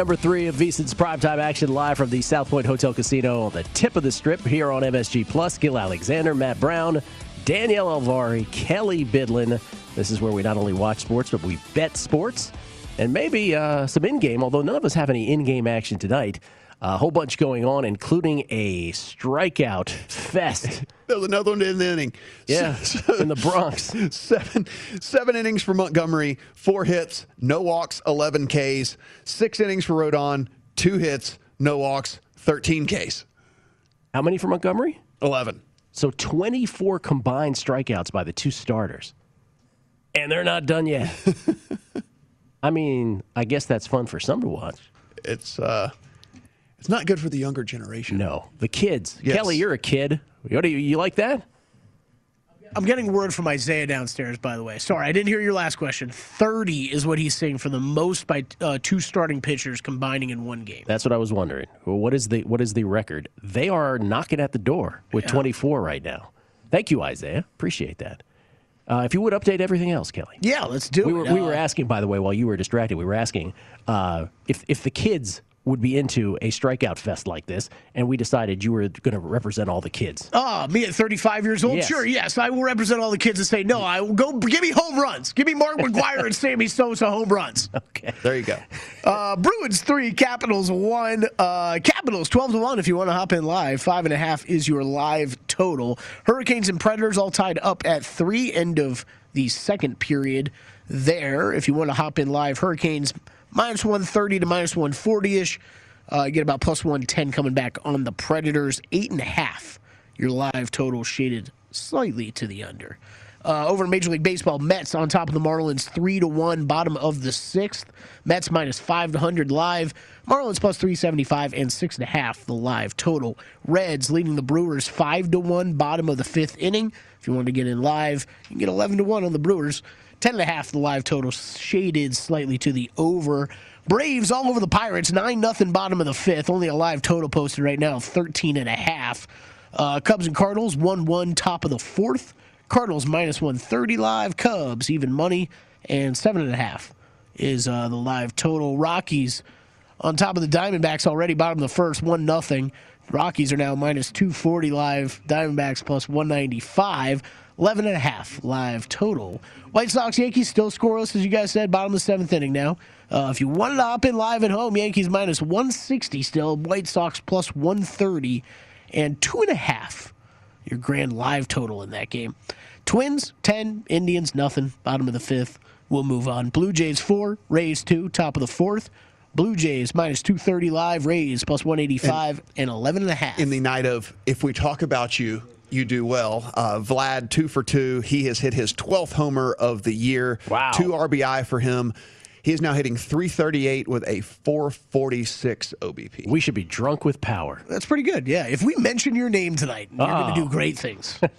Number three of VSIN's primetime action live from the South Point Hotel Casino on the tip of the strip here on MSG Plus. Gill Alexander, Matt Brown, Danielle Alvari, Kelly Bidlin. This is where we not only watch sports, but we bet sports and maybe uh, some in game, although none of us have any in game action tonight. A whole bunch going on, including a strikeout fest. There's another one in the inning. Yeah, in the Bronx. Seven, seven innings for Montgomery, four hits, no walks, 11 Ks. Six innings for Rodon, two hits, no walks, 13 Ks. How many for Montgomery? 11. So 24 combined strikeouts by the two starters. And they're not done yet. I mean, I guess that's fun for some to watch. It's uh, it's not good for the younger generation. No, the kids. Yes. Kelly, you're a kid. What do you, you like that? I'm getting word from Isaiah downstairs, by the way. Sorry, I didn't hear your last question. 30 is what he's saying for the most by uh, two starting pitchers combining in one game. That's what I was wondering. Well, what is the what is the record? They are knocking at the door with 24 right now. Thank you, Isaiah. Appreciate that. Uh, if you would update everything else, Kelly. Yeah, let's do we it. Were, we Uh, were asking, by the way, while you were distracted, we were asking uh, if if the kids would be into a strikeout fest like this, and we decided you were going to represent all the kids. Oh, me at 35 years old? Yes. Sure, yes. I will represent all the kids and say, no, I will go give me home runs. Give me Mark McGwire and Sammy Sosa home runs. Okay. There you go. Uh, Bruins three, Capitals one. Uh, Capitals 12 to 1 if you want to hop in live. Five and a half is your live total. Hurricanes and Predators all tied up at three, end of the second period there. If you want to hop in live, Hurricanes minus 130 to minus 140 ish. Uh, you get about plus 110 coming back on the Predators. Eight and a half. Your live total shaded slightly to the under. Uh, over in Major League Baseball, Mets on top of the Marlins, three to one, bottom of the sixth. Mets minus five hundred live. Marlins plus three seventy five and six and a half the live total. Reds leading the Brewers five to one, bottom of the fifth inning. If you want to get in live, you can get eleven to one on the Brewers. Ten and a half the live total, shaded slightly to the over. Braves all over the Pirates, nine nothing, bottom of the fifth. Only a live total posted right now, thirteen and a half. Uh, Cubs and Cardinals, one one, top of the fourth. Cardinals minus 130 live. Cubs even money and seven and a half is uh, the live total. Rockies on top of the Diamondbacks already, bottom of the first, 1 nothing. Rockies are now minus 240 live, Diamondbacks plus 195. 11 and a half live total. White Sox Yankees still scoreless, as you guys said, bottom of the seventh inning now. Uh, if you wanted to hop in live at home, Yankees minus 160 still, White Sox plus 130, and two and a half your grand live total in that game. Twins 10, Indians nothing, bottom of the fifth. We'll move on. Blue Jays 4, Rays 2, top of the fourth. Blue Jays minus 230 live, Rays plus 185 and, and 11 and a half. In the night of, if we talk about you, you do well. Uh, Vlad, two for two. He has hit his 12th homer of the year. Wow. Two RBI for him. He is now hitting 338 with a 446 OBP. We should be drunk with power. That's pretty good. Yeah. If we mention your name tonight, you're Oh. going to do great things. and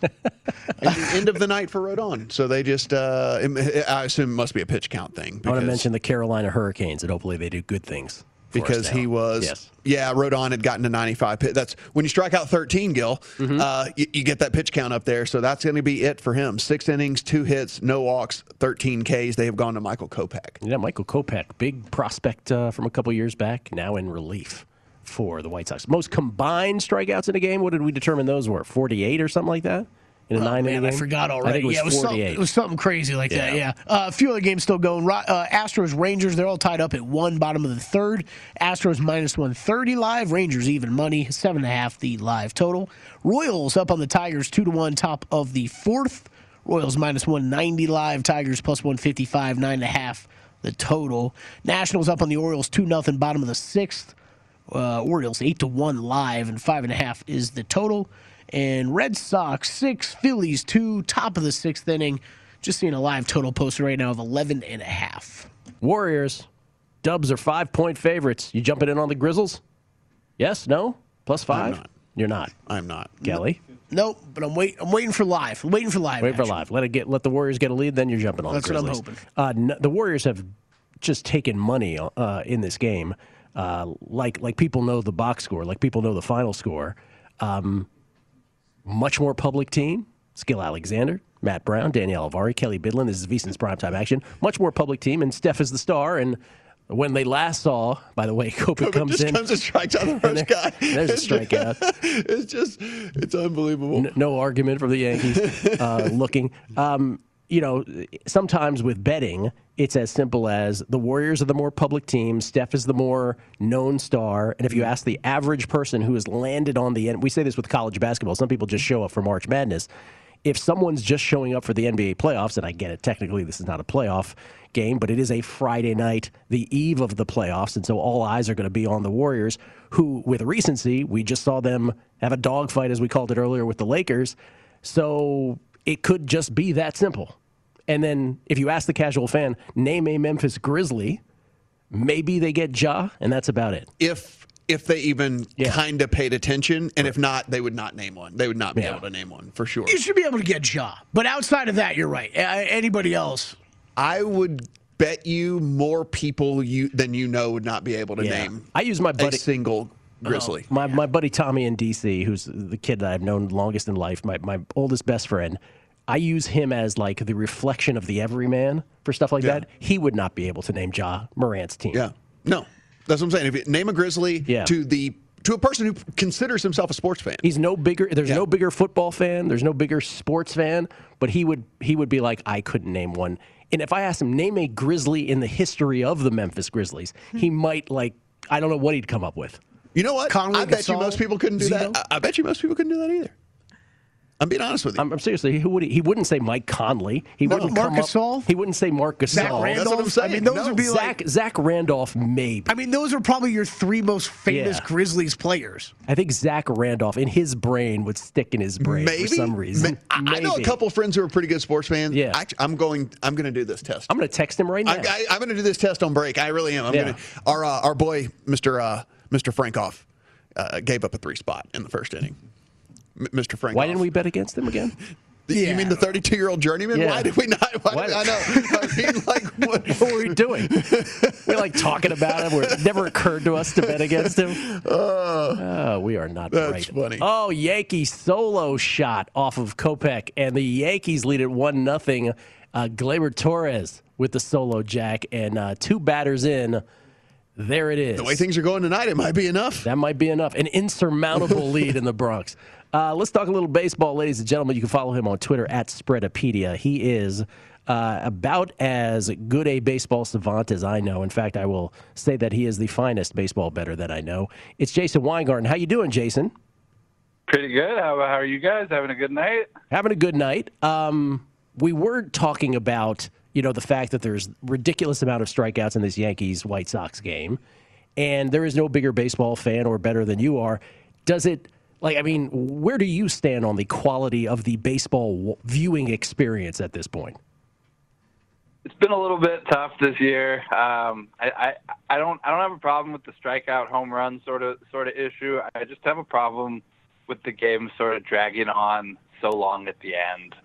the end of the night for Rodon. So they just, uh, I assume it must be a pitch count thing. I want to mention the Carolina Hurricanes, and hopefully they do good things. Because he was Yes. yeah Rodon had gotten to 95 pit that's when you strike out 13 Gil Mm-hmm. uh, you, you get that pitch count up there so that's going to be it for him six innings two hits no walks 13 Ks they have gone to Michael Kopech Yeah, Michael Kopech, big prospect uh, from a couple years back, now in relief for the White Sox. Most combined strikeouts in a game, what did we determine those were? 48 or something like that? In a Oh, nine man, inning I game? forgot I already. think it was yeah, it was, something, 48. it was something crazy like that. Yeah. Yeah. Uh, a few other games still going. Uh, Astros, Rangers, they're all tied up at one, bottom of the third. Astros minus 130 live. Rangers even money, seven and a half the live total. Royals up on the Tigers, two to one, top of the fourth. Royals minus 190 live. Tigers plus 155, nine and a half the total. Nationals up on the Orioles, two nothing, bottom of the sixth. Uh, Orioles eight to one live, and five and a half is the total. And Red Sox six, Phillies two, top of the sixth inning. Just seeing a live total posted right now of 11 and a half. Warriors, Dubs are five point favorites. You jumping in on the Grizzles? Yes? No? Plus 5 not. You're not. I'm not Kelly? Nope, but I'm wait. I'm waiting for live. I'm waiting for live. Wait for action. live. Let it get. Let the Warriors get a lead. Then you're jumping on. The Grizzles. That's the what I'm hoping. Uh, n- the Warriors have just taken money uh, in this game, uh, like like people know the box score, like people know the final score. Um, much more public team. Gill Alexander, Matt Brown, Danielle Alvari, Kelly Bidlin. This is VSiN's primetime action. Much more public team, and Steph is the star. And when they last saw, by the way, Kopech comes just in. comes and strikes out the first guy There's a strikeout. it's just it's unbelievable N- no argument from the Yankees uh, looking. Um, you know, sometimes with betting, it's as simple as the Warriors are the more public team, Steph is the more known star. And if you ask the average person who has landed on the end, we say this with college basketball, some people just show up for March Madness. If someone's just showing up for the NBA playoffs, and I get it, technically this is not a playoff game, but it is a Friday night, the eve of the playoffs, and so all eyes are going to be on the Warriors, who, with recency, we just saw them have a dogfight, as we called it earlier, with the Lakers. So it could just be that simple. And then if you ask the casual fan, name a Memphis Grizzly, maybe they get Ja, and that's about it. if if they even Yeah. kind of paid attention and if not they would not name one they would not be Yeah. able to name one for sure You should be able to get Ja, but outside of that, you're right. Anybody else? I would bet you more people you than you know would not be able to Yeah. name I use my a buddy- single Oh. grizzly. My, my buddy Tommy in DC, who's the kid that I've known longest in life, my, my oldest best friend, I use him as like the reflection of the everyman for stuff like Yeah. that. He would not be able to name Ja Morant's team. Yeah. No. That's what I'm saying. If you name a grizzly Yeah. to the to a person who considers himself a sports fan. He's no bigger. There's Yeah. no bigger football fan. There's no bigger sports fan. But he would he would be like, I couldn't name one. And if I asked him name a Grizzly in the history of the Memphis Grizzlies, he might like I don't know what he'd come up with. You know what? Conway I bet you most people couldn't do Zito? that. I, I bet you most people couldn't do that either. I'm being honest with you. I'm, I'm seriously. He would he he, wouldn't say Mike Conley. He No. wouldn't Marc come up- Gasol? He wouldn't say Marc Gasol. Zach That's what I'm Randolph? saying. I mean, those No. would be Zach like. Zach Randolph maybe. I mean, those are probably your three most famous Yeah. Grizzlies players. I think Zach Randolph in his brain would stick in his brain Maybe for some reason. Ma- I, I know a couple friends who are pretty good sports fans. Yeah. I, I'm going. I'm going to do this test. I'm going to text him right now. I, I, I'm going to do this test on break. I really am. I'm Yeah. going to. Our uh, our boy, Mr. Uh, Mr. Frankoff, uh, gave up a three spot in the first inning. M- Mr. Frankoff. Why didn't we bet against him again? You mean the 32 year old journeyman? Yeah. Why did we not? Why Why- did- I know. I mean, like what? What were we doing? We're like talking about him. Where it never occurred to us to bet against him. Oh, we are not That's right. funny. Oh, Yankee solo shot off of Kopech, and the Yankees lead at one nothing. Uh, Gleyber Torres with the solo jack, and uh, two batters in. There it is. The way things are going tonight, it might be enough. That might be enough. An insurmountable lead in the Bronx. Uh, let's talk a little baseball, ladies and gentlemen. You can follow him on Twitter at Spreadopedia. He is uh, about as good a baseball savant as I know. In fact, I will say that he is the finest baseball better that I know. It's Jason Weingarten. How you doing, Jason? Pretty good. How, how are you guys? Having a good night? Having a good night. Um, we were talking about you know the fact that there's ridiculous amount of strikeouts in this Yankees White Sox game, and there is no bigger baseball fan or better than you are. Does it? Like, I mean, where do you stand on the quality of the baseball viewing experience at this point? It's been a little bit tough this year. Um, I, I I don't I don't have a problem with the strikeout home run sort of sort of issue. I just have a problem with the game sort of dragging on so long at the end.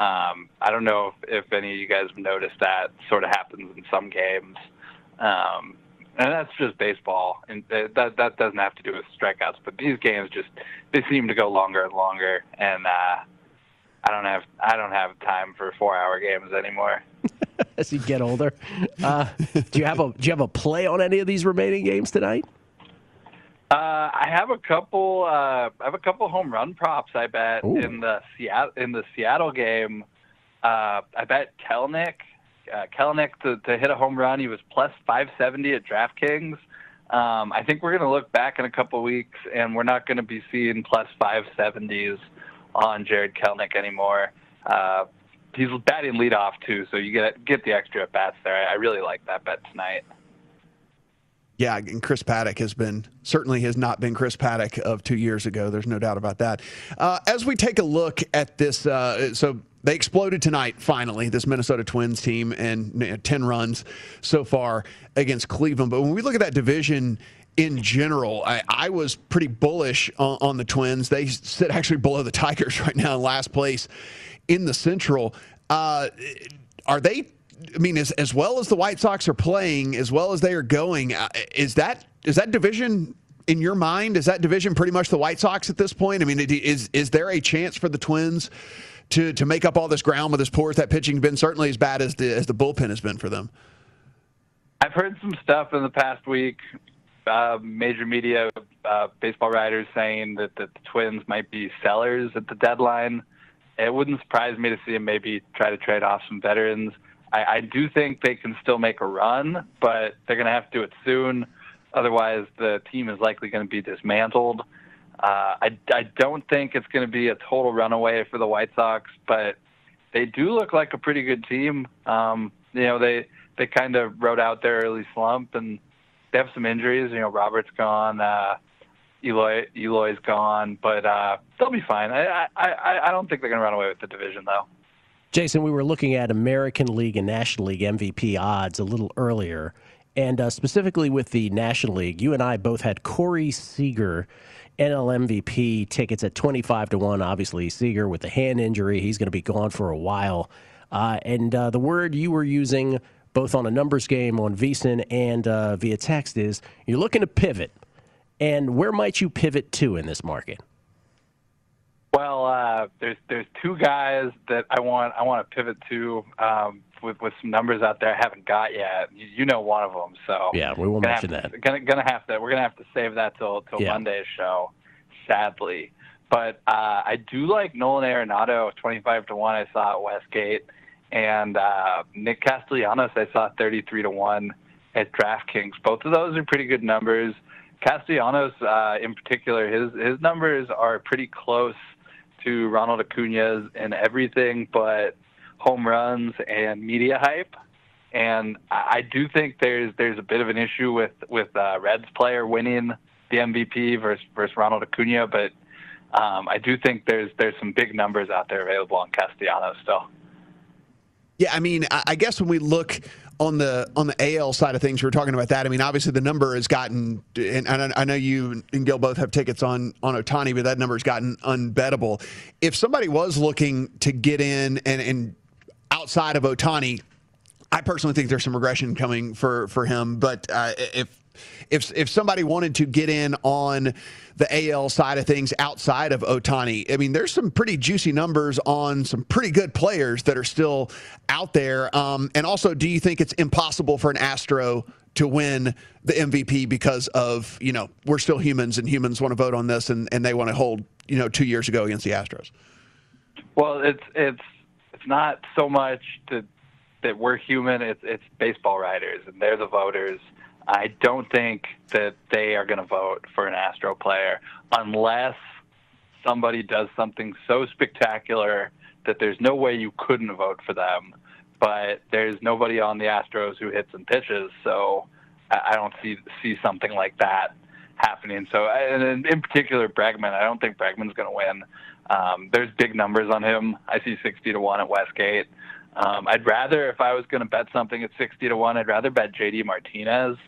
Um, I don't know if, if any of you guys have noticed that sort of happens in some games, um, and that's just baseball, and that that doesn't have to do with strikeouts. But these games just they seem to go longer and longer, and uh, I don't have I don't have time for four hour games anymore. As you get older, uh, do you have a do you have a play on any of these remaining games tonight? Uh, I have a couple. Uh, I have a couple home run props. I bet Ooh. in the Seattle in the Seattle game. Uh, I bet Kelenic, uh, Kelenic to, to hit a home run. He was plus 570 at DraftKings. Um, I think we're going to look back in a couple weeks, and we're not going to be seeing plus 570s on Jarred Kelenic anymore. Uh, he's batting leadoff too, so you get get the extra at bats there. I, I really like that bet tonight. Yeah, and Chris Paddack has been certainly has not been Chris Paddack of two years ago. There's no doubt about that. Uh, as we take a look at this, uh, so they exploded tonight. Finally, this Minnesota Twins team and you know, ten runs so far against Cleveland. But when we look at that division in general, I, I was pretty bullish on, on, the Twins. They sit actually below the Tigers right now in last place in the Central. Uh, are they I mean, as as well as the White Sox are playing, as well as they are going, uh, is that is that division in your mind? Is that division pretty much the White Sox at this point? I mean, is is there a chance for the Twins to to make up all this ground with as poor as that pitching been? Certainly as bad as the as the bullpen has been for them. I've heard some stuff in the past week. Uh, major media, uh, baseball writers saying that, that the Twins might be sellers at the deadline. It wouldn't surprise me to see them maybe try to trade off some veterans. I, I do think they can still make a run, but they're going to have to do it soon. Otherwise, the team is likely going to be dismantled. Uh, I, I don't think it's going to be a total runaway for the White Sox, but they do look like a pretty good team. Um, you know, they they kind of rode out their early slump, and they have some injuries. You know, Robert's gone, uh, Eloy Eloy's gone, but uh, they'll be fine. I, I I don't think they're going to run away with the division, though. Jason, we were looking at American League and National League MVP odds a little earlier. And uh, specifically with the National League, you and I both had Corey Seager, NL MVP tickets at 25 to 1. Obviously, Seager with the hand injury, he's going to be gone for a while. Uh, and uh, the word you were using both on a numbers game on VSiN and uh, via text is you're looking to pivot. And where might you pivot to in this market? Well, uh, there's there's two guys that I want I want to pivot to um, with with some numbers out there I haven't got yet. You, you know one of them, so yeah, we won't mention to, that. Gonna gonna have to we're gonna have to save that till till yeah. Monday's show, sadly. But uh, I do like Nolan Arenado, twenty five to one. I saw at Westgate, and uh, Nick Castellanos I saw thirty three to one at DraftKings. Both of those are pretty good numbers. Castellanos, uh, in particular, his his numbers are pretty close to Ronald Acuna's and everything but home runs and media hype. And I do think there's there's a bit of an issue with with uh, Reds player winning the MVP versus versus Ronald Acuna, but um, I do think there's there's some big numbers out there available on Castellanos still. Yeah, I mean, I guess when we look on the on the AL side of things, we are talking about that. I mean, obviously the number has gotten, and I know you and Gil both have tickets on on Ohtani, but that number has gotten unbettable. If somebody was looking to get in and, and outside of Ohtani, I personally think there's some regression coming for for him. But uh, if if if somebody wanted to get in on the AL side of things outside of Ohtani, I mean, there's some pretty juicy numbers on some pretty good players that are still out there. Um, and also, do you think it's impossible for an Astro to win the MVP because of you know we're still humans and humans want to vote on this and, and they want to hold you know two years ago against the Astros? Well, it's it's it's not so much to, that we're human. It's it's baseball writers and they're the voters. I don't think that they are going to vote for an Astro player unless somebody does something so spectacular that there's no way you couldn't vote for them. But there's nobody on the Astros who hits and pitches, so I don't see see something like that happening. So, and in particular, Bregman. I don't think Bregman's going to win. Um, there's big numbers on him. I see 60 to one at Westgate. Um, I'd rather, if I was going to bet something at 60 to one, I'd rather bet JD Martinez.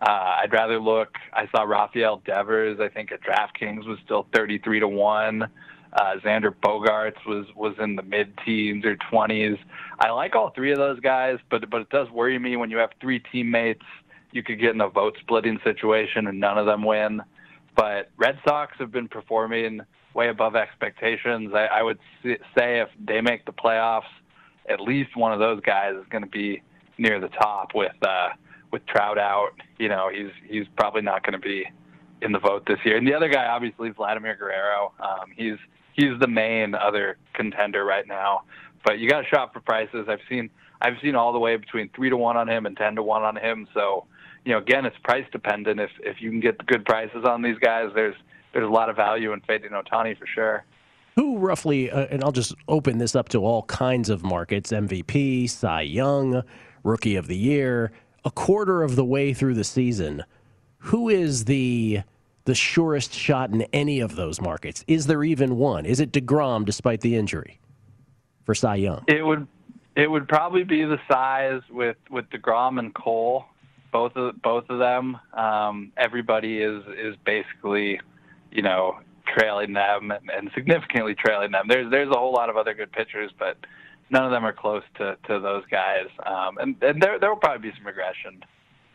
Uh, I'd rather look. I saw Rafael Devers. I think at DraftKings was still 33 to one. Uh, Xander Bogaerts was was in the mid teens or 20s. I like all three of those guys, but but it does worry me when you have three teammates. You could get in a vote splitting situation and none of them win. But Red Sox have been performing way above expectations. I, I would say if they make the playoffs, at least one of those guys is going to be near the top with. Uh, with Trout out, you know, he's he's probably not going to be in the vote this year. And the other guy, obviously, Vladimir Guerrero. Um, he's he's the main other contender right now. But you got to shop for prices. I've seen I've seen all the way between three to one on him and ten to one on him. So, you know, again, it's price dependent. If if you can get good prices on these guys, there's there's a lot of value in fading Ohtani for sure. Who roughly, uh, and I'll just open this up to all kinds of markets: MVP, Cy Young, Rookie of the Year a quarter of the way through the season, who is the the surest shot in any of those markets? Is there even one? Is it Degrom, despite the injury, for Cy Young? It would it would probably be the size with with Degrom and Cole, both of both of them. Um, everybody is is basically, you know, trailing them and, significantly trailing them. There's there's a whole lot of other good pitchers, but none of them are close to, to those guys. Um, and and there there will probably be some regression,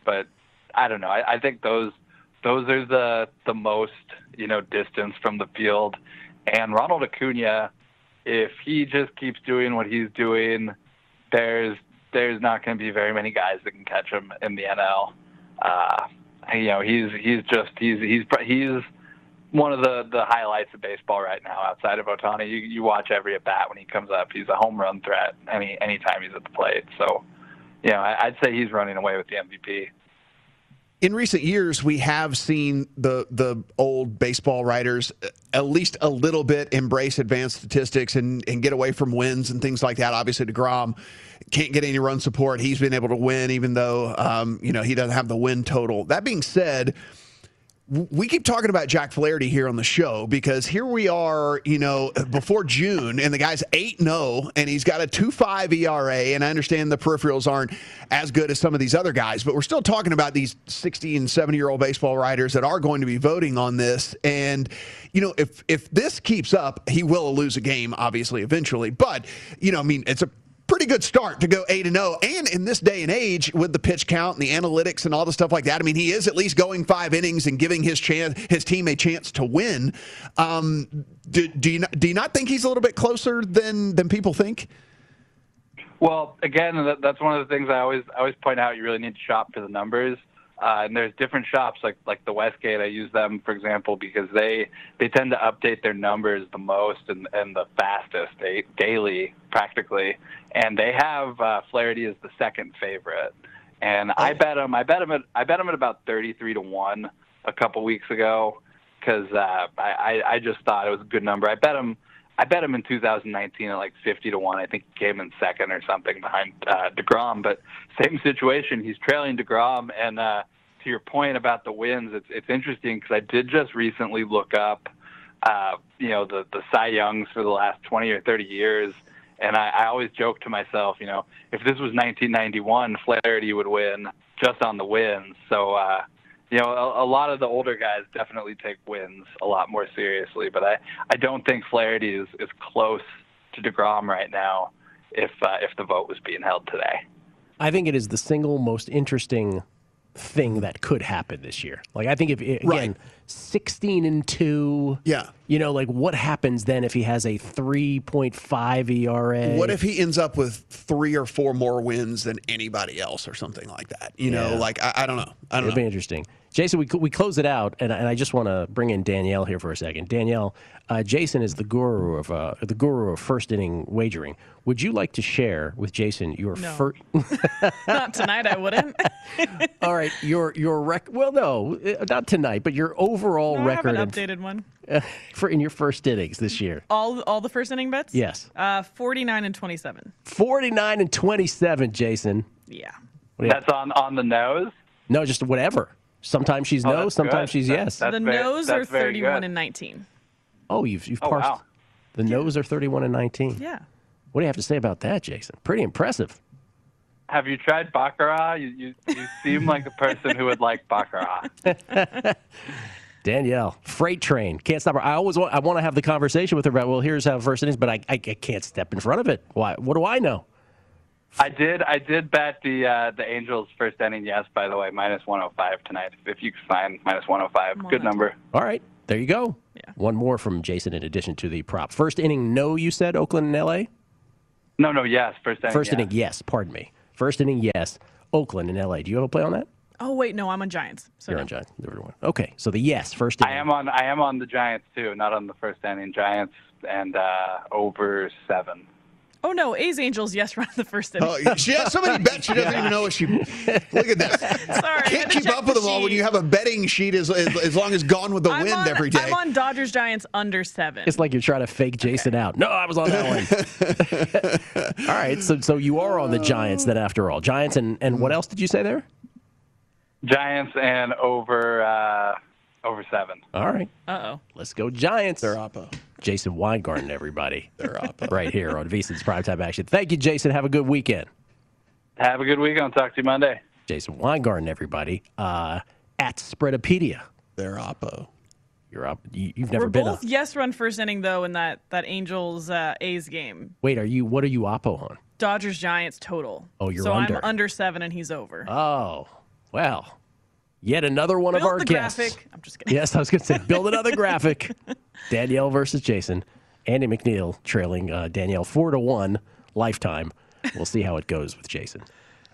but I don't know. I, I think those those are the the most you know distance from the field. And Ronald Acuna, if he just keeps doing what he's doing, there's there's not going to be very many guys that can catch him in the NL. Uh, you know, he's he's just he's he's he's one of the the highlights of baseball right now. Outside of Ohtani. you you watch every at bat when he comes up. He's a home run threat any anytime he's at the plate. So, you know, I, I'd say he's running away with the MVP. In recent years, we have seen the the old baseball writers at least a little bit embrace advanced statistics and, and get away from wins and things like that. Obviously, Degrom can't get any run support. He's been able to win, even though um, you know he doesn't have the win total. That being said we keep talking about Jack Flaherty here on the show because here we are, you know, before June, and the guy's 8 0, and he's got a 2 5 ERA. And I understand the peripherals aren't as good as some of these other guys, but we're still talking about these 60 and 70 year old baseball writers that are going to be voting on this. And, you know, if, if this keeps up, he will lose a game, obviously, eventually. But, you know, I mean, it's a pretty good start to go 8 and 0 and in this day and age with the pitch count and the analytics and all the stuff like that I mean he is at least going 5 innings and giving his chance his team a chance to win. Um, do, do you not, do you not think he's a little bit closer than than people think? Well again that's one of the things I always I always point out you really need to shop for the numbers uh, and there's different shops like like the Westgate. I use them for example because they they tend to update their numbers the most and and the fastest, they, daily practically. And they have uh, Flaherty as the second favorite. And I oh. bet him. I bet him at I bet him at about 33 to one a couple weeks ago because uh, I I just thought it was a good number. I bet him. I bet him in 2019 at like 50 to one. I think he came in second or something behind uh, Degrom. But same situation. He's trailing Degrom, and uh, to your point about the wins, it's it's interesting because I did just recently look up, uh, you know, the the Cy Youngs for the last 20 or 30 years, and I, I always joke to myself, you know, if this was 1991, Flaherty would win just on the wins. So. uh you know, a, a, lot of the older guys definitely take wins a lot more seriously, but I, I don't think Flaherty is, is close to DeGrom right now if, uh, if the vote was being held today. I think it is the single most interesting thing that could happen this year. Like I think if again, Right. 16 and 2, Yeah. you know, like what happens then if he has a 3.5 ERA? What if he ends up with three or four more wins than anybody else or something like that? You know, like I, I don't know. I don't It'd know. be interesting. Jason, we, we close it out, and, I- and I just want to bring in Danielle here for a second. Danielle, uh, Jason is the guru of uh, the guru of first inning wagering. Would you like to share with Jason your No. first? Not tonight, I wouldn't. All right, your your rec. Well, no, uh, not tonight, but your overall No, I have record an in- updated one. uh, for in your first innings this year. All all the first inning bets? Yes, Uh, 49 and 27. forty nine and twenty seven. Jason. Yeah. What do you- That's on on the nose. no, just whatever. Sometimes she's Oh, no, sometimes good. she's That- yes. that's the very- nose are 31 good. and 19. oh, you've you've Oh, parsed. wow. The no's are thirty one and nineteen. Yeah. What do you have to say about that, Jason? Pretty impressive. Have you tried baccarat? You, you you seem like a person who would like baccarat. Danielle, freight train, can't stop her. I always want, I want to have the conversation with her about, well, here's how first it is, but I, I, I can't step in front of it. Why? What do I know? I did I did bet the uh, the Angels first inning yes. By the way, minus 105 tonight. If you can find minus 105, good number. All right, there you go. Yeah. One more from Jason in addition to the prop. First inning, no, you said Oakland and LA? No, no, yes, first inning. First yes. inning, yes, pardon me. First inning, yes. Oakland and LA. Do you have a play on that? Oh, wait, no, I'm on Giants. So You're no. on Giants. Everyone. Okay, so the yes, first Inning. I am on I am on the Giants too, not on the first inning. Giants and uh, over seven. Oh, no, A's Angels, yes, run the first inning. Oh, she has so many bets she doesn't even know what she. Look at this. Sorry. Can't keep up with the them all when you have a betting sheet as, as, as long as Gone with the I'm Wind on, every day. I'm on Dodgers Giants under seven. It's like you're trying to fake Jason out. No, I was on that one. all right, so so you are on the Giants then after all. Giants and, and what else did you say there? Giants and over uh, over seven. All right. Uh oh. Let's go Giants. They're oppo. Jason Weingarten, everybody. They're oppo. right here on VSiN's Primetime Action. Thank you, Jason. Have a good weekend. Have a good weekend. I'll talk to you Monday. Jason Weingarten, everybody. Uh, at Spreadopedia. They're oppo. You're up. You, you've never We're been both a. yes run first inning, though, in that, that Angels uh, A's game. Wait, are you? What are you oppo on? Dodgers Giants total. Oh, you're so under. I'm under seven and he's over. Oh, well. Yet another one of our the guests. graphic. I'm just kidding. Yes, I was going to say, build another graphic. Danielle versus Jason. Andy McNeil trailing uh, Danielle four to one lifetime. We'll see how it goes with Jason.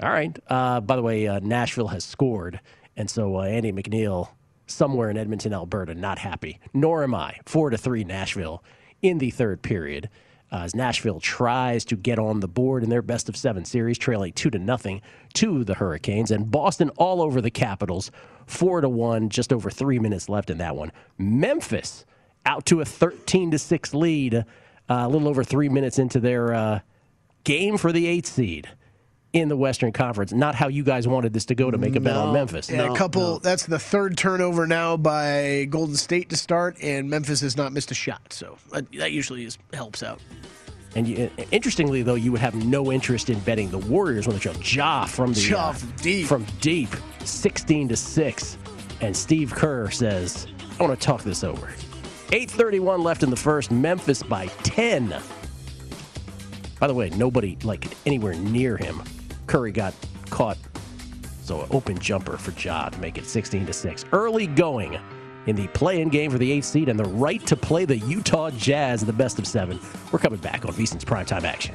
All right. Uh, by the way, uh, Nashville has scored, and so uh, Andy McNeil somewhere in Edmonton, Alberta, not happy. Nor am I. Four to three Nashville in the third period. Uh, as Nashville tries to get on the board in their best of seven series, trailing two to nothing to the Hurricanes, and Boston all over the Capitals, four to one, just over three minutes left in that one. Memphis out to a thirteen to six lead, uh, a little over three minutes into their uh, game for the eighth seed in the Western Conference. Not how you guys wanted this to go to make a bet on Memphis. Yeah, a couple. That's the third turnover now by Golden State to start, and Memphis has not missed a shot. So that, that usually is, helps out. And you, interestingly, though, you would have no interest in betting the Warriors when they show Ja from the Ja uh, from deep. from deep, sixteen to six, and Steve Kerr says, "I want to talk this over." Eight thirty-one left in the first. Memphis by ten. By the way, nobody like anywhere near him. Curry got caught, so an open jumper for Ja to make it sixteen to six. Early going in the play-in game for the eighth seed and the right to play the Utah Jazz in the best of seven. We're coming back on VSiN's primetime action.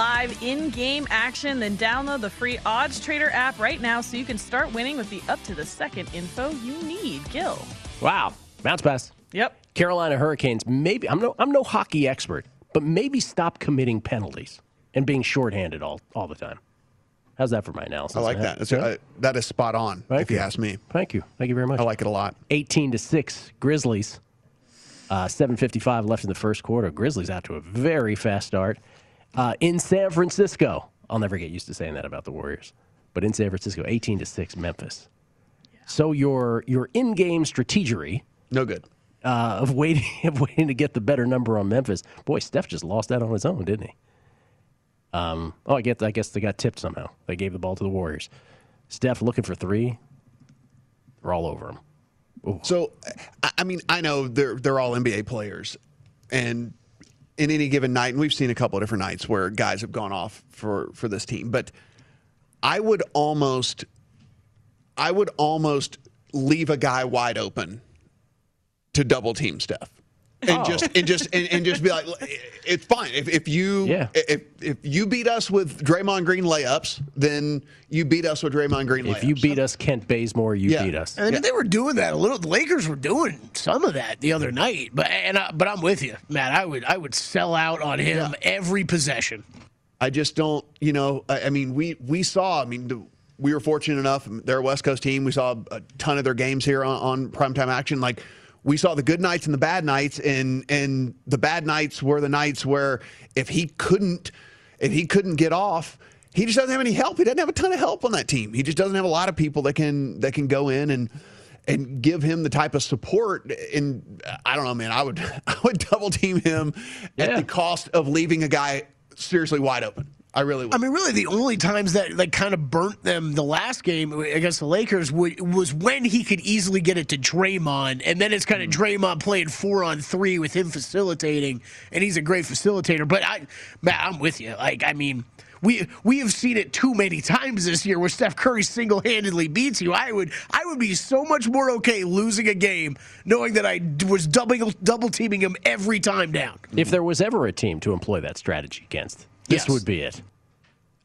Live in game action, then download the free Odds Trader app right now so you can start winning with the up to the second info you need. Gil. Wow. Bounce pass. Yep. Carolina Hurricanes, maybe, I'm no, I'm no hockey expert, but maybe stop committing penalties and being shorthanded all, all the time. How's that for my analysis? I like that. That's, Yeah? uh, that is spot on, Thank if you you. ask me. Thank you. Thank you very much. I like it a lot. 18 to 6 Grizzlies. Uh, 7.55 left in the first quarter. Grizzlies out to a very fast start. Uh, in San Francisco, I'll never get used to saying that about the Warriors, but in San Francisco, 18 to 6 Memphis. So your your in-game strategery, no good, uh, of waiting of waiting to get the better number on Memphis. Boy, Steph just lost that on his own, didn't he? Um, oh, I guess I guess they got tipped somehow. They gave the ball to the Warriors. Steph looking for three. They're all over him. So, I I mean, I know they're they're all NBA players, and in any given night, and we've seen a couple of different nights where guys have gone off for for this team, but I would almost, I would almost leave a guy wide open to double team Steph. And Oh. just and just and, and just be like, it's fine. If, if you if if you beat us with Draymond Green layups, then you beat us with Draymond Green layups. If you beat us, Kent Bazemore, you Yeah. beat us. I mean, they were doing that a little. The Lakers were doing some of that the other night, but and I, but I'm with you, Matt. I would I would sell out on him every possession. I just don't, you know. I, I mean, we we saw. I mean, the, we were fortunate enough. They're a West Coast team. We saw a ton of their games here on, on primetime action. Like we saw the good nights and the bad nights, and and the bad nights were the nights where if he couldn't, if he couldn't get off. He just doesn't have any help. He doesn't have a ton of help on that team. He just doesn't have a lot of people that can that can go in and and give him the type of support. And I don't know, man. I would I would double team him at the cost of leaving a guy seriously wide open. I really would. I mean, really, the only times that like kind of burnt them the last game against the Lakers wa- was when he could easily get it to Draymond, and then it's kind of mm. Draymond playing four on three with him facilitating, and he's a great facilitator. But I, Matt, I'm with you. Like, I mean. We, we have seen it too many times this year where Steph Curry single handedly beats you. I would I would be so much more okay losing a game knowing that I was double double teaming him every time down. If there was ever a team to employ that strategy against, this Yes. would be it.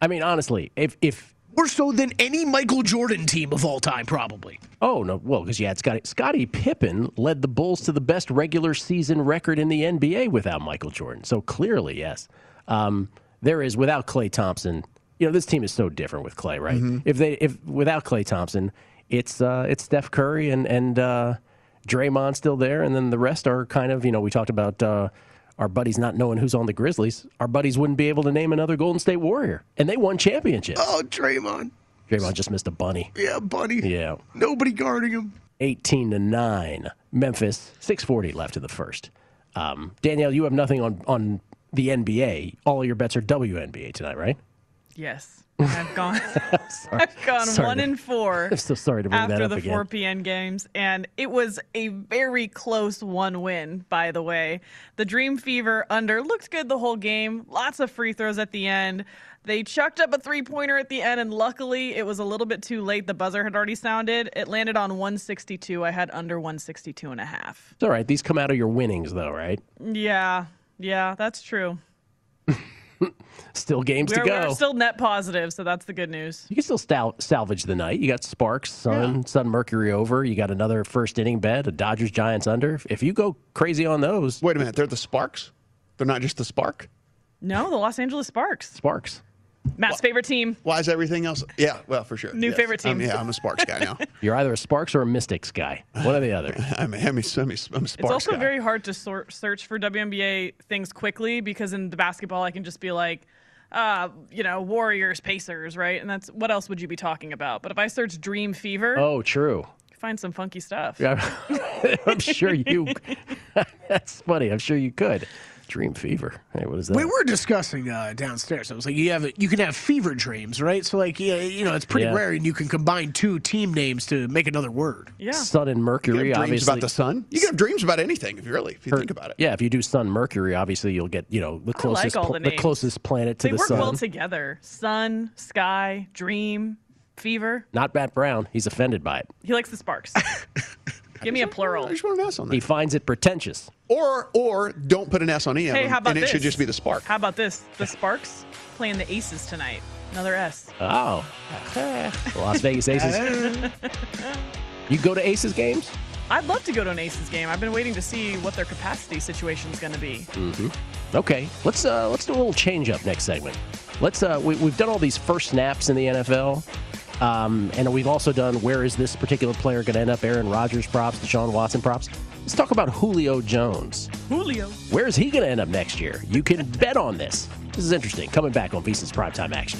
I mean, honestly, if if more so than any Michael Jordan team of all time, probably. Oh no, well, because you had Scottie Scottie Pippen led the Bulls to the best regular season record in the NBA without Michael Jordan. So clearly, yes, um, there is without Klay Thompson. You know, this team is so different with Klay, right? Mm-hmm. If they if without Klay Thompson, it's uh, it's Steph Curry and and uh, Draymond still there, and then the rest are kind of you know we talked about. Uh, our buddies not knowing who's on the Grizzlies, our buddies wouldn't be able to name another Golden State Warrior, and they won championships. Oh, Draymond. Draymond just missed a bunny. Yeah, bunny. Yeah. Nobody guarding him. 18 to 9. Memphis, 640 left in the first. Um, Danielle, you have nothing on, on the NBA, all your bets are WNBA tonight, right? Yes. I've gone. I've gone Sorry one to- in four. I'm so sorry to bring after that up the again. 4 p.m. games, and it was a very close one win. By the way, the Dream Fever under looked good the whole game. Lots of free throws at the end. They chucked up a three pointer at the end, and luckily it was a little bit too late. The buzzer had already sounded. It landed on 162. I had under 162 and a half. It's all right. These come out of your winnings, though, right? Yeah, yeah, that's true. Still games We're, to go. we're still net positive, so that's the good news. You can still stal- salvage the night. You got Sparks, Sun, Sun, Mercury over. You got another first inning bet, a Dodgers Giants under. If you go crazy on those, wait a minute, they're the Sparks. They're not just the Spark. No, the Los Angeles Sparks. Sparks. Matt's favorite team. Why is everything else? Yeah, well, for sure. New Yes. favorite team. Um, yeah, I'm a Sparks guy now. You're either a Sparks or a Mystics guy. One or the other. I'm, a, I'm, a, I'm a Sparks It's also guy. very hard to sort, search for WNBA things quickly because in the basketball, I can just be like, uh, you know, Warriors, Pacers, right? And that's what else would you be talking about? But if I search Dream Fever, Oh, true. find some funky stuff. Yeah, I'm sure you. That's funny. I'm sure you could. Dream Fever. Hey, what is that? We were discussing uh, downstairs. I was like, you have you can have fever dreams, right? So like, yeah, you know, it's pretty Yeah. rare, and you can combine two team names to make another word. Yeah. Sun and Mercury. can have dreams obviously. about the sun. You can have dreams about anything, if you really, if you Or- think about it. Yeah, if you do Sun Mercury, obviously you'll get you know the I like closest all pl- the the, names. closest planet to They the work well together. Sun, sky, dream, fever. Not Matt Brown. He's offended by it. He likes the sparks. Give me a plural. I just want an S on that. He finds it pretentious. Or, or don't put an S on any of Hey, them, how about and it this? should just be the Spark. How about this? The Sparks playing the Aces tonight. Another S. Oh, Las Vegas Aces. you go to Aces games? I'd love to go to an Aces game. I've been waiting to see what their capacity situation is going to be. Mm-hmm. Okay, let's uh, let's do a little change up next segment. Let's uh, we, we've done all these first snaps in the NFL, um, and we've also done where is this particular player going to end up? Aaron Rodgers props, Deshaun Watson props. Let's talk about Julio Jones. Julio. Where is he going to end up next year? You can bet on this. This is interesting. Coming back on VSiN's primetime action.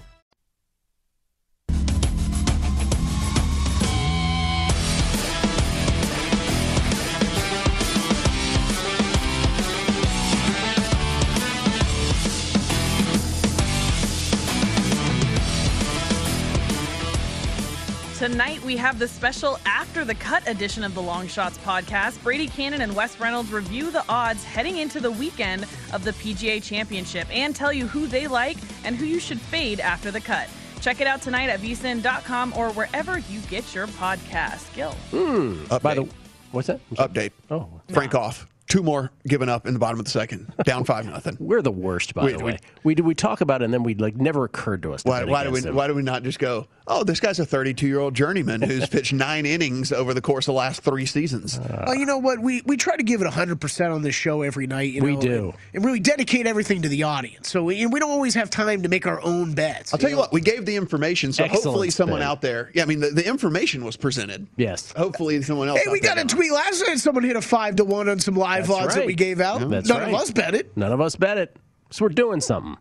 Tonight we have the special After the Cut edition of the Long Shots podcast. Brady Cannon and Wes Reynolds review the odds heading into the weekend of the PGA Championship and tell you who they like and who you should fade after the cut. Check it out tonight at vsin.com or wherever you get your podcast. Gill. Hmm. By the what's that? Update. Oh, Frank off. Two more given up in the bottom of the second. Down five nothing. We're the worst, by We- the way. We do we talk about it and then we like never occurred to us. To Why, bet why do we them. why do we not just go? Oh, this guy's a 32 year old journeyman who's pitched nine innings over the course of the last three seasons. Uh. well, you know what? We we try to give it 100% on this show every night. You know, We do. And, and really dedicate everything to the audience. So we, we don't always have time to make our own bets. I'll tell you what, we gave the information, so Excellent hopefully someone spin. out there. Yeah, I mean the, the information was presented. Yes. Hopefully someone else. Hey, we out there got a tweet last night. Someone hit a five to one on some live That's odds that we gave out. That's None right. of us bet it. None of us bet it. So we're doing something.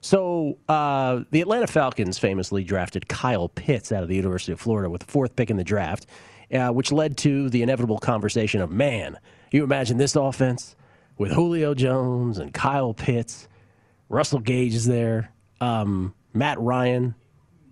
So uh, the Atlanta Falcons famously drafted Kyle Pitts out of the University of Florida with the fourth pick in the draft, uh, which led to the inevitable conversation of man. You imagine this offense with Julio Jones and Kyle Pitts, Russell Gage is there, um, Matt Ryan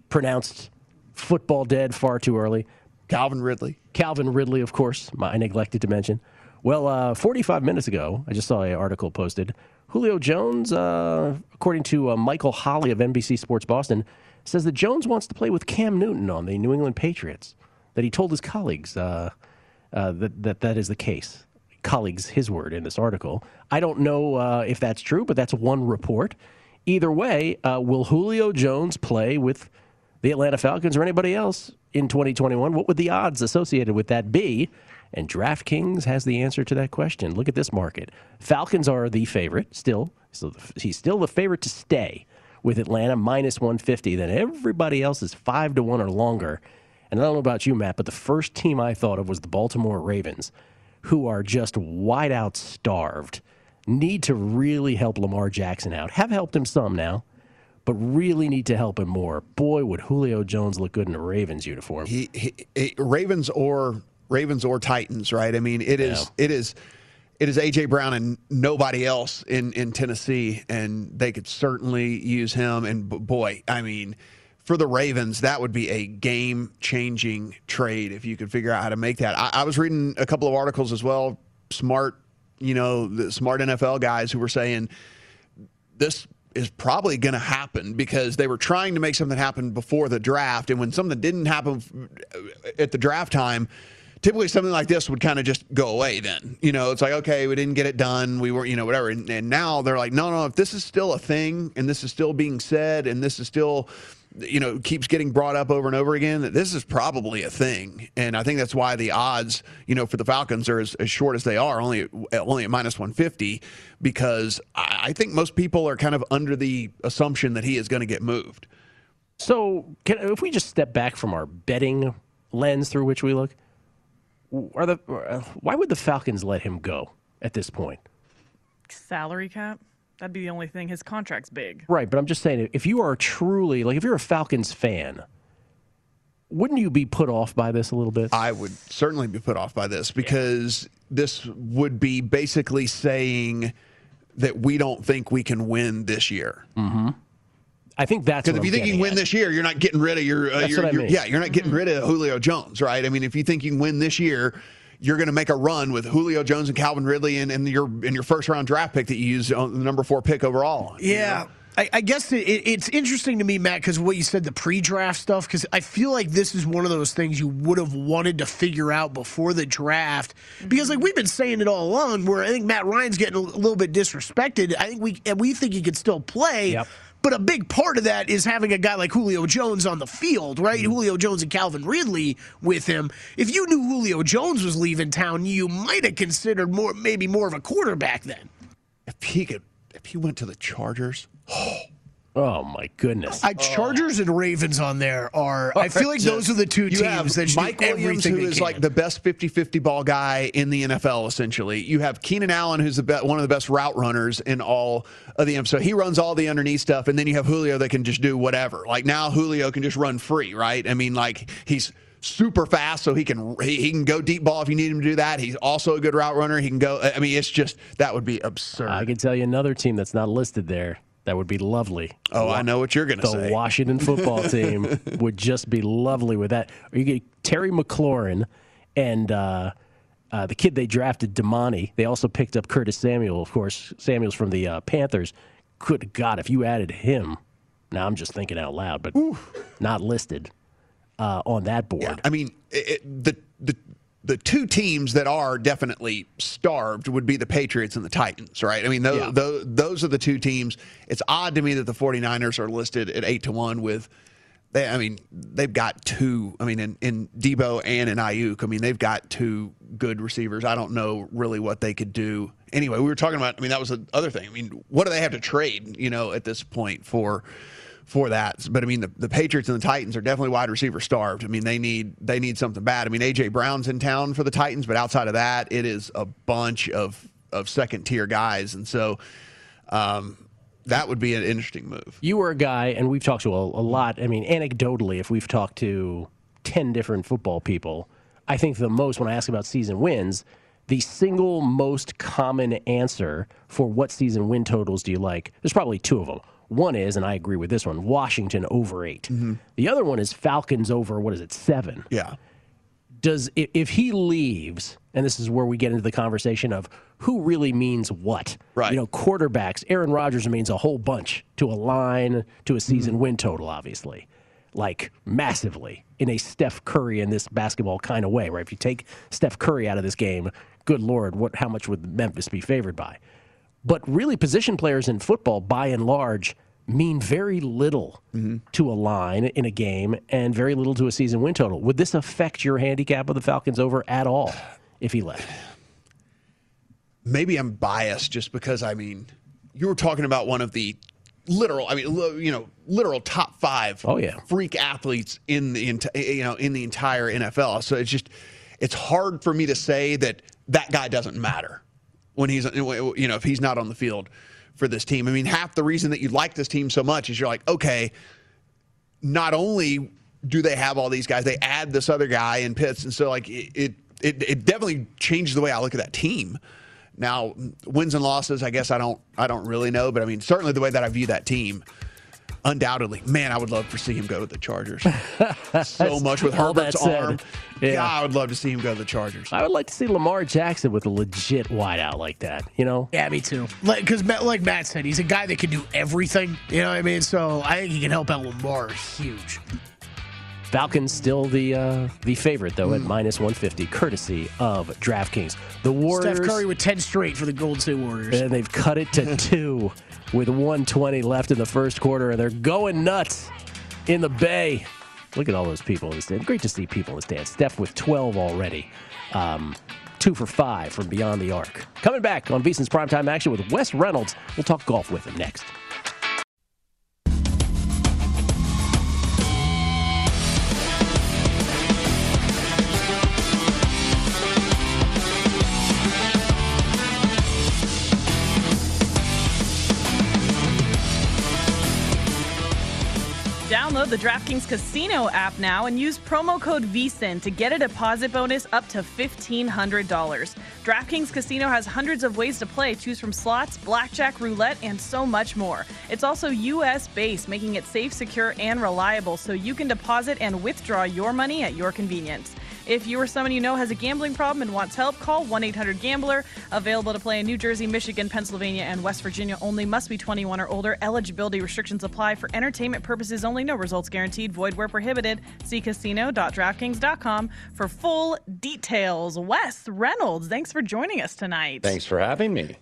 pronounced football dead far too early. Calvin Ridley. Calvin Ridley, of course, I neglected to mention. Well, uh, 45 minutes ago, I just saw an article posted. Julio Jones, uh, according to uh, Michael Holly of NBC Sports Boston, says that Jones wants to play with Cam Newton on the New England Patriots. That he told his colleagues uh, uh, that, that that is the case. Colleagues, his word in this article. I don't know uh, if that's true, but that's one report. Either way, will Julio Jones play with the Atlanta Falcons or anybody else in 2021? What would the odds associated with that be? And DraftKings has the answer to that question. Look at this market. Falcons are the favorite still. So he's still the favorite to stay with Atlanta minus 150. Then everybody else is 5 to 1 or longer. And I don't know about you, Matt, but the first team I thought of was the Baltimore Ravens, who are just wide out starved. Need to really help Lamar Jackson out. Have helped him some now but really need to help him more. Boy, would Julio Jones look good in a Ravens uniform. He, he, he- Ravens or Ravens or Titans, right? I mean, it is it is it is AJ Brown and nobody else in in Tennessee, and they could certainly use him. And b- boy, I mean. For the Ravens, that would be a game changing trade if you could figure out how to make that. I, I was reading a couple of articles as well, smart, you know, the smart NFL guys who were saying this is probably going to happen because they were trying to make something happen before the draft. And when something didn't happen at the draft time, typically something like this would kind of just go away then. You know, it's like, okay, we didn't get it done. We were, you know, whatever. And, and now they're like, no, no, if this is still a thing and this is still being said and this is still, you know, keeps getting brought up over and over again, that this is probably a thing. And I think that's why the odds, you know, for the Falcons are as, as short as they are, only at, only at minus 150, because I, I think most people are kind of under the assumption that he is going to get moved. So, can, if we just step back from our betting lens through which we look, are the why would the Falcons let him go at this point? Salary cap? That'd be the only thing. His contract's big. Right, but I'm just saying, if you are truly like, if you're a Falcons fan, wouldn't you be put off by this a little bit? I would certainly be put off by this because this would be basically saying that we don't think we can win this year. Mm-hmm. I think that's Because if you I'm think you can win at. this year, you're not getting rid of your, uh, That's your, what I your- mean. yeah, you're not getting rid of Julio Jones, right? I mean, if you think you can win this year, you're going to make a run with Julio Jones and Calvin Ridley and, and your in your first round draft pick that you used on the number four pick overall. Yeah. I, I guess it, it, it's interesting to me, Matt, because what you said, the pre-draft stuff, because I feel like this is one of those things you would have wanted to figure out before the draft. Because like we've been saying it all along, where I think Matt Ryan's getting a little bit disrespected. I think we and we think he could still play. But a big part of that is having a guy like Julio Jones on the field, right? Mm-hmm. Julio Jones and Calvin Ridley with him. If you knew Julio Jones was leaving town, you might have considered more, maybe more of a quarterback then. If he could, if he went to the Chargers, oh Oh, my goodness! I, Chargers and Ravens on there are. I feel like those are the two You teams have that should Mike do Williams, everything who they is can. like the best 50-50 ball guy in the NFL, essentially. You have Keenan Allen, who's the be- one of the best route runners in all of the So he runs all the underneath stuff, and then you have Julio that can just do whatever. Like now, Julio can just run free, right? I mean, like he's super fast, so he can he, he can go deep ball if you need him to do that. He's also a good route runner. He can go. I mean, it's just that would be absurd. I can tell you another team that's not listed there That would be lovely. Oh, I know what you're going to say. The. Washington football team would just be lovely with that. Or you get Terry McLaurin and uh, uh, the kid they drafted, Damani. They also picked up Curtis Samuel, of course. Samuel's from the uh, Panthers. Good God, if you added him, now I'm just thinking out loud, but not listed uh, on that board. I mean, it- the the the two teams that are definitely starved would be the Patriots and the Titans, right? I mean, those, Yeah. those, those are the two teams. It's odd to me that the 49ers are listed at 8 to 1 with they I mean, they've got two, I mean in, in Deebo and in Aiyuk. I mean, they've got two good receivers. I don't know really what they could do. Anyway, we were talking about I mean, that was the other thing. I mean, what do they have to trade, you know, at this point for for that. But I mean, the, the Patriots and the Titans are definitely wide receiver starved. I mean, they need they need something bad. I mean, AJ Brown's in town for the Titans, but outside of that, it is a bunch of of second tier guys, and so um, that would be an interesting move. You were a guy, and we've talked to a, a lot. I mean, anecdotally, if we've talked to 10 different football people, I think the most when I ask about season wins, the single most common answer for what season win totals do you like, there's probably two of them. One is, and I agree with this one, Washington over 8 mm-hmm. The other one is Falcons over, what is it, seven? Yeah. Does if, if he leaves, and this is where we get into the conversation of who really means what. Right. You know, quarterbacks. Aaron Rodgers means a whole bunch to a line, to a mm-hmm. season win total, obviously, like massively in a Steph Curry in this basketball kind of way. Right. If you take Steph Curry out of this game, good lord, what? How much would Memphis be favored by? But really, position players in football, by and large, mean very little mm-hmm. to a line in a game and very little to a season win total. Would this affect your handicap of the Falcons over at all if he left? Maybe I'm biased just because I mean, you were talking about one of the literal, I mean, you know, literal top five. Oh, yeah. freak athletes in the enti- you know in the entire NFL. So it's just it's hard for me to say that that guy doesn't matter when he's you know if he's not on the field for this team. I mean, half the reason that you like this team so much is you're like, okay, not only do they have all these guys, they add this other guy in Pitts, and so like it it, it, it definitely changed the way I look at that team. Now, wins and losses, I guess I don't I don't really know, but I mean certainly the way that I view that team. Undoubtedly, man, I would love to see him go to the Chargers. so much with Herbert's said, arm. yeah. Yeah, I would love to see him go to the Chargers. I would like to see Lamar Jackson with a legit wideout like that. You know? Yeah, me too. Because like, Matt said, he's a guy that can do everything. You know what I mean? So I think he can help out Lamar huge. Falcons still the uh, the favorite though at minus 150, courtesy of DraftKings. The Warriors. Steph Curry with 10 straight for the Golden State Warriors. And they've cut it to two with 120 left in the first quarter, and they're going nuts in the Bay. Look at all those people in the stand. Great to see people in the stand. Steph with 12 already. Um, two for five from beyond the arc. Coming back on VSiN's primetime action with Wes Reynolds. We'll talk golf with him next. The DraftKings Casino app now and use promo code VSIN to get a deposit bonus up to $1,500. DraftKings Casino has hundreds of ways to play. Choose from slots, blackjack, roulette, and so much more. It's also U.S. based, making it safe, secure, and reliable so you can deposit and withdraw your money at your convenience. If you or someone you know has a gambling problem and wants help, call 1 800 Gambler. Available to play in New Jersey, Michigan, Pennsylvania, and West Virginia only. Must be 21 or older. Eligibility restrictions apply for entertainment purposes only. No results guaranteed. Void where prohibited. See casino.draftkings.com for full details. Wes Reynolds, thanks for joining us tonight. Thanks for having me.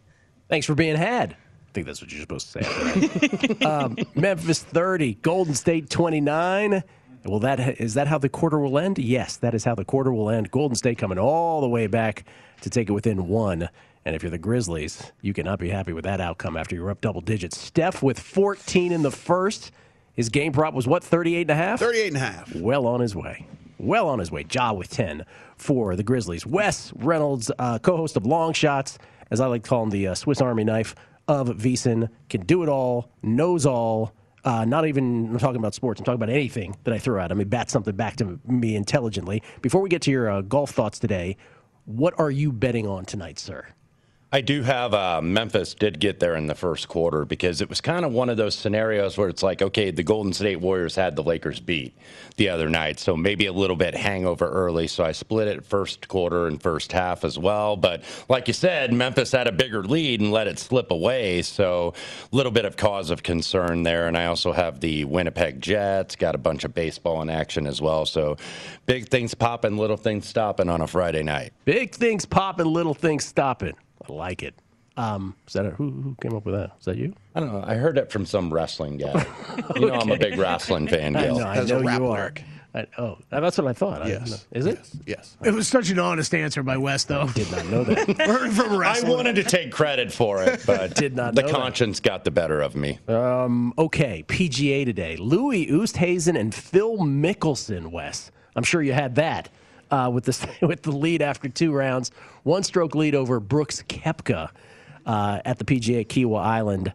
Thanks for being had. I think that's what you're supposed to say. um, Memphis 30, Golden State 29. Well, that is that how the quarter will end? Yes, that is how the quarter will end. Golden State coming all the way back to take it within one. And if you're the Grizzlies, you cannot be happy with that outcome after you're up double digits. Steph with 14 in the first. His game prop was what, 38 and a half? 38 and a half. Well on his way. Well on his way. Ja with 10 for the Grizzlies. Wes Reynolds, uh, co host of Long Shots, as I like to call him, the uh, Swiss Army knife of VSiN, can do it all, knows all. Uh, not even I'm talking about sports. I'm talking about anything that I throw at him. He bats something back to me intelligently. Before we get to your uh, golf thoughts today, what are you betting on tonight, sir? I do have uh, Memphis did get there in the first quarter because it was kind of one of those scenarios where it's like, okay, the Golden State Warriors had the Lakers beat the other night, so maybe a little bit hangover early. So I split it first quarter and first half as well. But like you said, Memphis had a bigger lead and let it slip away, so a little bit of cause of concern there. And I also have the Winnipeg Jets, got a bunch of baseball in action as well. So big things popping, little things stopping on a Friday night. Big things popping, little things stopping. I like it. Um, is that a, who, who came up with that? Is that you? I don't know. I heard it from some wrestling guy. You know, I'm a big wrestling fan, I Gill. know, I know you are. I, oh, that's what I thought. I didn't Yes. know. Is it? Yes. It was such an honest answer by Wes, though. Did not know that. Heard from a I wrestler. wanted to take credit for it, but Did not the know that. conscience got the better of me. Um, okay, PGA today. Louis Oosthuizen and Phil Mickelson, Wes. I'm sure you had that uh, with, the, with the lead after two rounds. One stroke lead over Brooks Koepka uh, at the PGA Kiawah Island.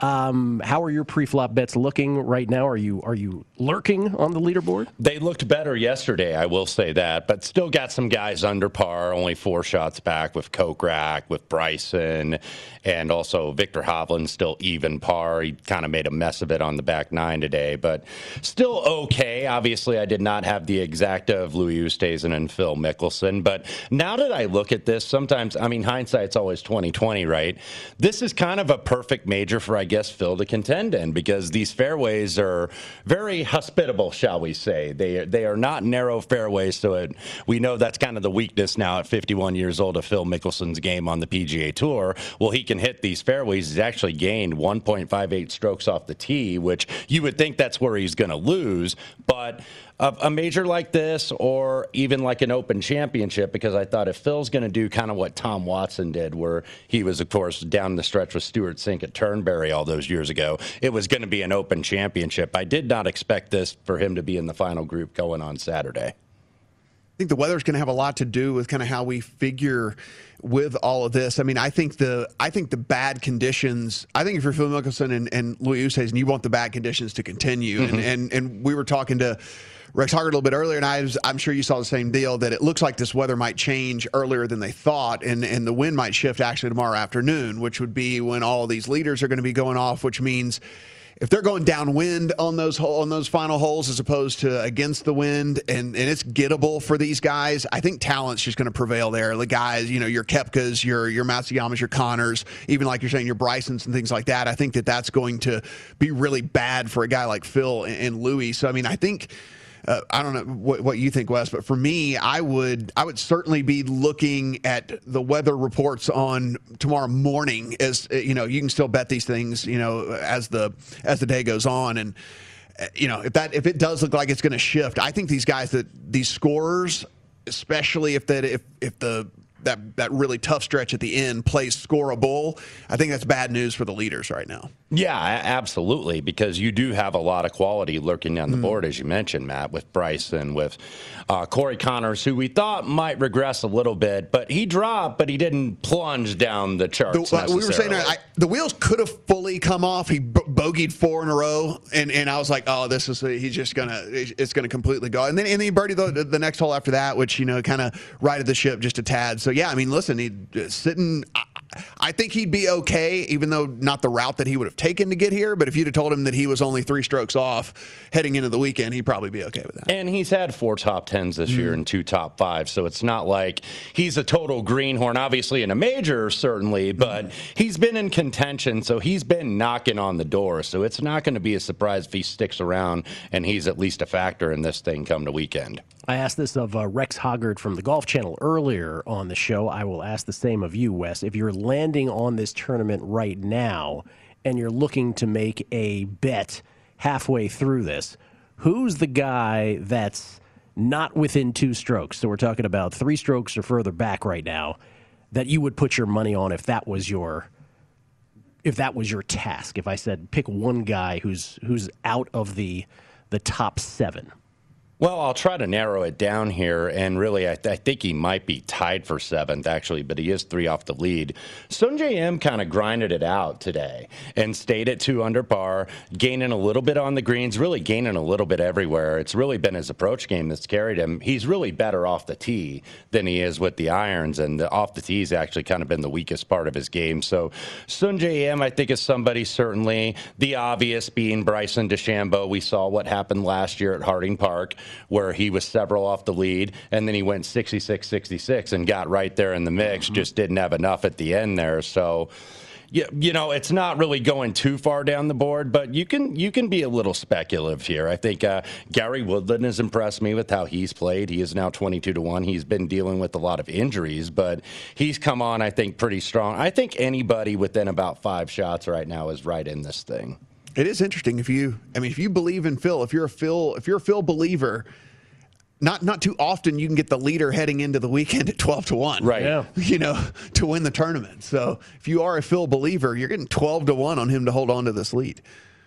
Um, how are your pre-flop bets looking right now? Are you are you lurking on the leaderboard? They looked better yesterday, I will say that, but still got some guys under par, only four shots back with Kokrak, with Bryson, and also Viktor Hovland still even par. He kind of made a mess of it on the back nine today, but still okay. Obviously, I did not have the exact of Louis Oosthuizen and Phil Mickelson, but now that I look at this, sometimes, I mean, hindsight's always 2020, right? This is kind of a perfect major for, I guess, Phil to contend in because these fairways are very hospitable, shall we say. They they are not narrow fairways, so it, we know that's kind of the weakness now at 51 years old of Phil Mickelson's game on the PGA Tour. Well, he can hit these fairways. He's actually gained 1.58 strokes off the tee, which you would think that's where he's going to lose, but a, a major like this or even like an open championship because I thought if Phil's going to do kind of what Tom Watson did where he was of course down the stretch with Stewart Cink at Turnberry all those years ago it was going to be an open championship I did not expect this for him to be in the final group going on Saturday I think the weather's going to have a lot to do with kind of how we figure with all of this. I mean, I think the I think the bad conditions. I think if you're Phil Mickelson and, and Louis Oosthuizen, you want the bad conditions to continue. Mm-hmm. And, and and we were talking to Rex Hoggard a little bit earlier, and I was, I'm sure you saw the same deal that it looks like this weather might change earlier than they thought, and and the wind might shift actually tomorrow afternoon, which would be when all these leaders are going to be going off, which means if they're going downwind on those on those final holes as opposed to against the wind and, and it's gettable for these guys, I think talent's just going to prevail there. The guys, you know, your Koepkas, your your Matsuyamas, your Conners, even like you're saying your Brysons and things like that. I think that that's going to be really bad for a guy like Phil and, and Louis. So I mean, I think. Uh, I don't know what, what you think, Wes, but for me, I would I would certainly be looking at the weather reports on tomorrow morning. As uh, you know, you can still bet these things, you know, as the as the day goes on, and uh, you know if that if it does look like it's going to shift, I think these guys that these scorers, especially if that if if the that that really tough stretch at the end plays scoreable, I think that's bad news for the leaders right now. Yeah, absolutely, because you do have a lot of quality lurking down the Mm. board, as you mentioned, Matt, with Bryson, with uh, Corey Conners, who we thought might regress a little bit, but he dropped, but he didn't plunge down the charts. The, we were saying I, the wheels could have fully come off. He bogeyed four in a row, and, and I was like, oh, this is he's just gonna it's gonna completely go. And then and then he birdied the, the next hole after that, which you know kind of righted the ship just a tad. So yeah, I mean, listen, he sitting. I, I think he'd be okay, even though not the route that he would have taken to get here. But if you'd have told him that he was only three strokes off heading into the weekend, he'd probably be okay with that. And he's had four top tens this Mm. year and two top fives, so it's not like he's a total greenhorn. Obviously, in a major, certainly, but Mm. he's been in contention, so he's been knocking on the door. So it's not going to be a surprise if he sticks around and he's at least a factor in this thing come the weekend. I asked this of uh, Rex Hoggard from the Golf Channel earlier on the show. I will ask the same of you, Wes. If you're landing on this tournament right now and you're looking to make a bet halfway through this, who's the guy that's not within two strokes? So we're talking about three strokes or further back right now that you would put your money on if that was your if that was your task. If I said pick one guy who's who's out of the the top seven. Well, I'll try to narrow it down here, and really, I, th- I, think he might be tied for seventh, actually, but he is three off the lead. Sungjae Im kind of grinded it out today and stayed at two under par, gaining a little bit on the greens, really gaining a little bit everywhere. It's really been his approach game that's carried him. He's really better off the tee than he is with the irons, and the, off the tee has actually kind of been the weakest part of his game. So Sungjae Im, I think, is somebody certainly the obvious being Bryson DeChambeau. We saw what happened last year at Harding Park where he was several off the lead, and then he went 66 66 and got right there in the mix, mm-hmm. just didn't have enough at the end there. So, you, you know, it's not really going too far down the board, but you can you can be a little speculative here. I think uh, Gary Woodland has impressed me with how he's played. He is now 22 to 1. He's been dealing with a lot of injuries, but he's come on, I think, pretty strong. I think anybody within about five shots right now is right in this thing. It is interesting if you, I mean, if you believe in Phil, if you're a Phil, if you're a Phil believer, not not too often you can get the leader heading into the weekend at 12 to 1 right. Yeah. you know to win the tournament. So if you are a phil believer you're getting 12 to 1 on him to hold on to this lead.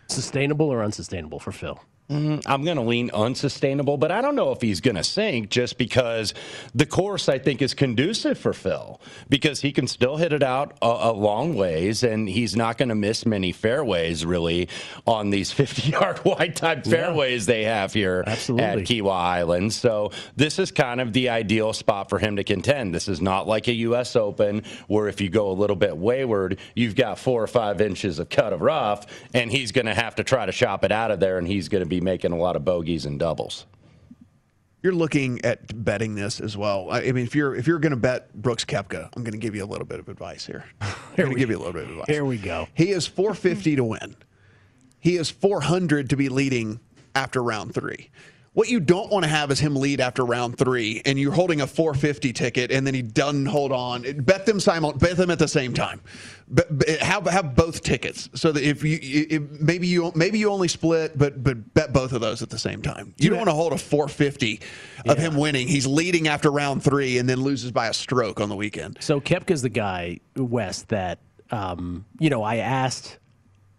Sustainable or unsustainable for phil Mm, I'm going to lean unsustainable, but I don't know if he's going to sink just because the course I think is conducive for Phil because he can still hit it out a, a long ways and he's not going to miss many fairways really on these 50 yard wide type fairways yeah. they have here Absolutely. at Kiawah Island. So this is kind of the ideal spot for him to contend. This is not like a U.S. Open where if you go a little bit wayward, you've got four or five inches of cut of rough and he's going to have to try to shop it out of there and he's going to be making a lot of bogeys and doubles. You're looking at betting this as well. I mean, if you're if you're going to bet Brooks Koepka, I'm going to give you a little bit of advice here. I'm going to give you a little bit of advice. Here we go. He is 450 to win. He is 400 to be leading after round three. What you don't want to have is him lead after round three, and you're holding a 450 ticket, and then he doesn't hold on. Bet them simul- bet them at the same time. But, have have both tickets so that if you if maybe you maybe you only split, but but bet both of those at the same time. You don't want to hold a 450 of yeah. him winning. He's leading after round three, and then loses by a stroke on the weekend. So Koepka's the guy Wes that um, you know I asked,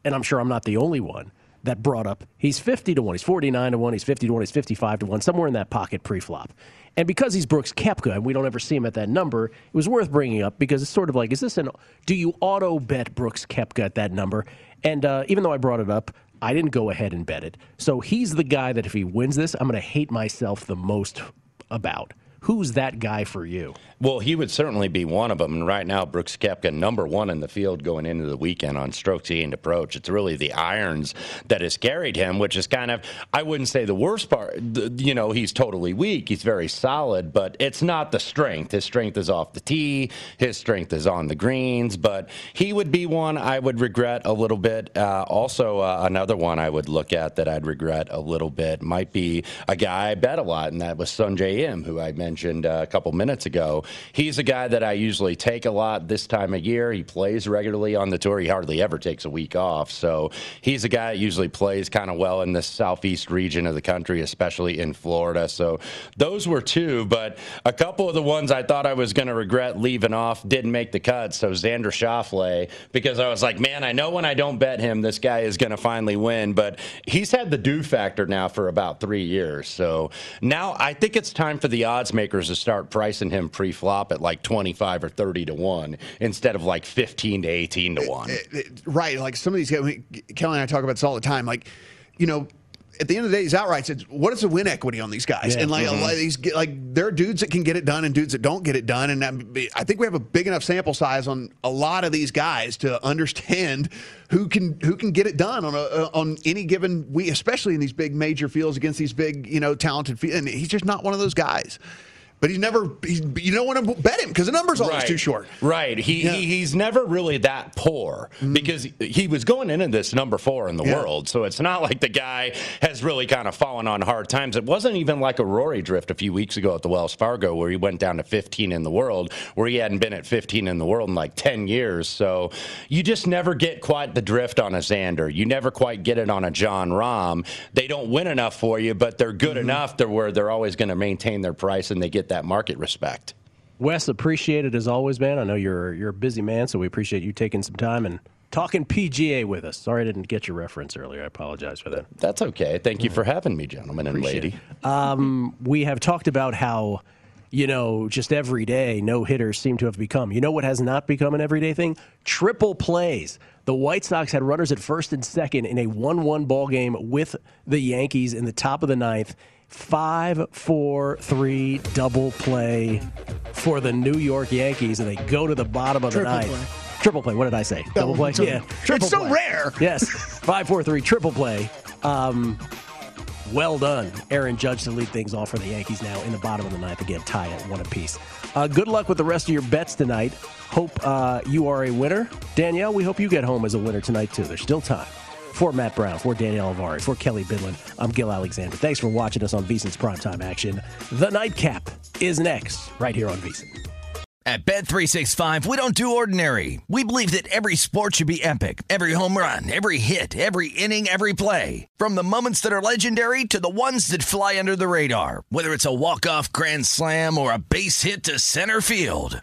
and I'm sure I'm not the only one that brought up he's 50 to 1, he's 49 to 1, he's 50 to 1, he's 55 to 1, somewhere in that pocket pre flop. And because he's Brooks Koepka and we don't ever see him at that number, it was worth bringing up because it's sort of like, is this an, do you auto bet Brooks Koepka at that number? And uh, even though I brought it up, I didn't go ahead and bet it. So he's the guy that if he wins this, I'm going to hate myself the most about. Who's that guy for you? Well, he would certainly be one of them. And right now, Brooks Koepka, number one in the field going into the weekend on stroke gained approach. It's really the irons that has carried him, which is kind of, I wouldn't say the worst part. You know, he's totally weak. He's very solid, but it's not the strength. His strength is off the tee, his strength is on the greens. But he would be one I would regret a little bit. Uh, also, uh, another one I would look at that I'd regret a little bit might be a guy I bet a lot, and that was Sungjae Im, who I mentioned uh, a couple minutes ago. He's a guy that I usually take a lot this time of year. He plays regularly on the tour. He hardly ever takes a week off. So he's a guy that usually plays kind of well in the southeast region of the country, especially in Florida. So those were two, but a couple of the ones I thought I was going to regret leaving off didn't make the cut. So Xander Schauffele, because I was like, man, I know when I don't bet him, this guy is going to finally win. But he's had the do factor now for about three years. So now I think it's time for the odds makers to start pricing him pre flop at like 25 or 30 to 1 instead of like 15 to 18 to 1. It, it, right. Like some of these guys, I Kelly and I talk about this all the time. Like, you know, at the end of the day, he's outright said, "What is the win equity on these guys?" Yeah. And like, mm-hmm. like these, like there are dudes that can get it done and dudes that don't get it done. And I think we have a big enough sample size on a lot of these guys to understand who can who can get it done on a, uh, on any given we, especially in these big major fields against these big, you know, talented fields. And he's just not one of those guys but he's never he's, you don't want to bet him because the number's always right. too short. Right. He, yeah. he, he's never really that poor mm-hmm. because he was going into this number four in the yeah. world. So it's not like the guy has really kind of fallen on hard times. It wasn't even like a Rory drift a few weeks ago at the Wells Fargo where he went down to 15 in the world, where he hadn't been at 15 in the world in like 10 years. So you just never get quite the drift on a Xander. You never quite get it on a Jon Rahm. They don't win enough for you, but they're good mm-hmm. enough to where they're always going to maintain their price and they get that market respect. Wes, appreciate it as always, man. I know you're you're a busy man, so we appreciate you taking some time and talking PGA with us. Sorry I didn't get your reference earlier. I apologize for that. That's okay. Thank you for having me, gentlemen and lady. Um, we have talked about how, you know, just every day no hitters seem to have become. You know what has not become an everyday thing? Triple plays. The White Sox had runners at first and second in a 1 1 ball game with the Yankees in the top of the ninth. Five, four, three double play for the New York Yankees, and they go to the bottom of the Triple ninth. play. Triple play. What did I say? Double, play. triple. Yeah, triple It's so rare. Yes, five, four, three, triple play. Um, well done, Aaron Judge, to lead things off for the Yankees now in the bottom of the ninth. Again, tie at one apiece. Uh, good luck with the rest of your bets tonight. Hope uh, you are a winner. Danielle, we hope you get home as a winner tonight, too. There's still time. For Matt Brown, for Danielle Alvari, for Kelly Bidlin, I'm Gill Alexander. Thanks for watching us on VSiN's Primetime Action. The Nightcap is next, right here on VSiN. At Bet365, we don't do ordinary. We believe that every sport should be epic. Every home run, every hit, every inning, every play. From the moments that are legendary to the ones that fly under the radar. Whether it's a walk-off grand slam or a base hit to center field.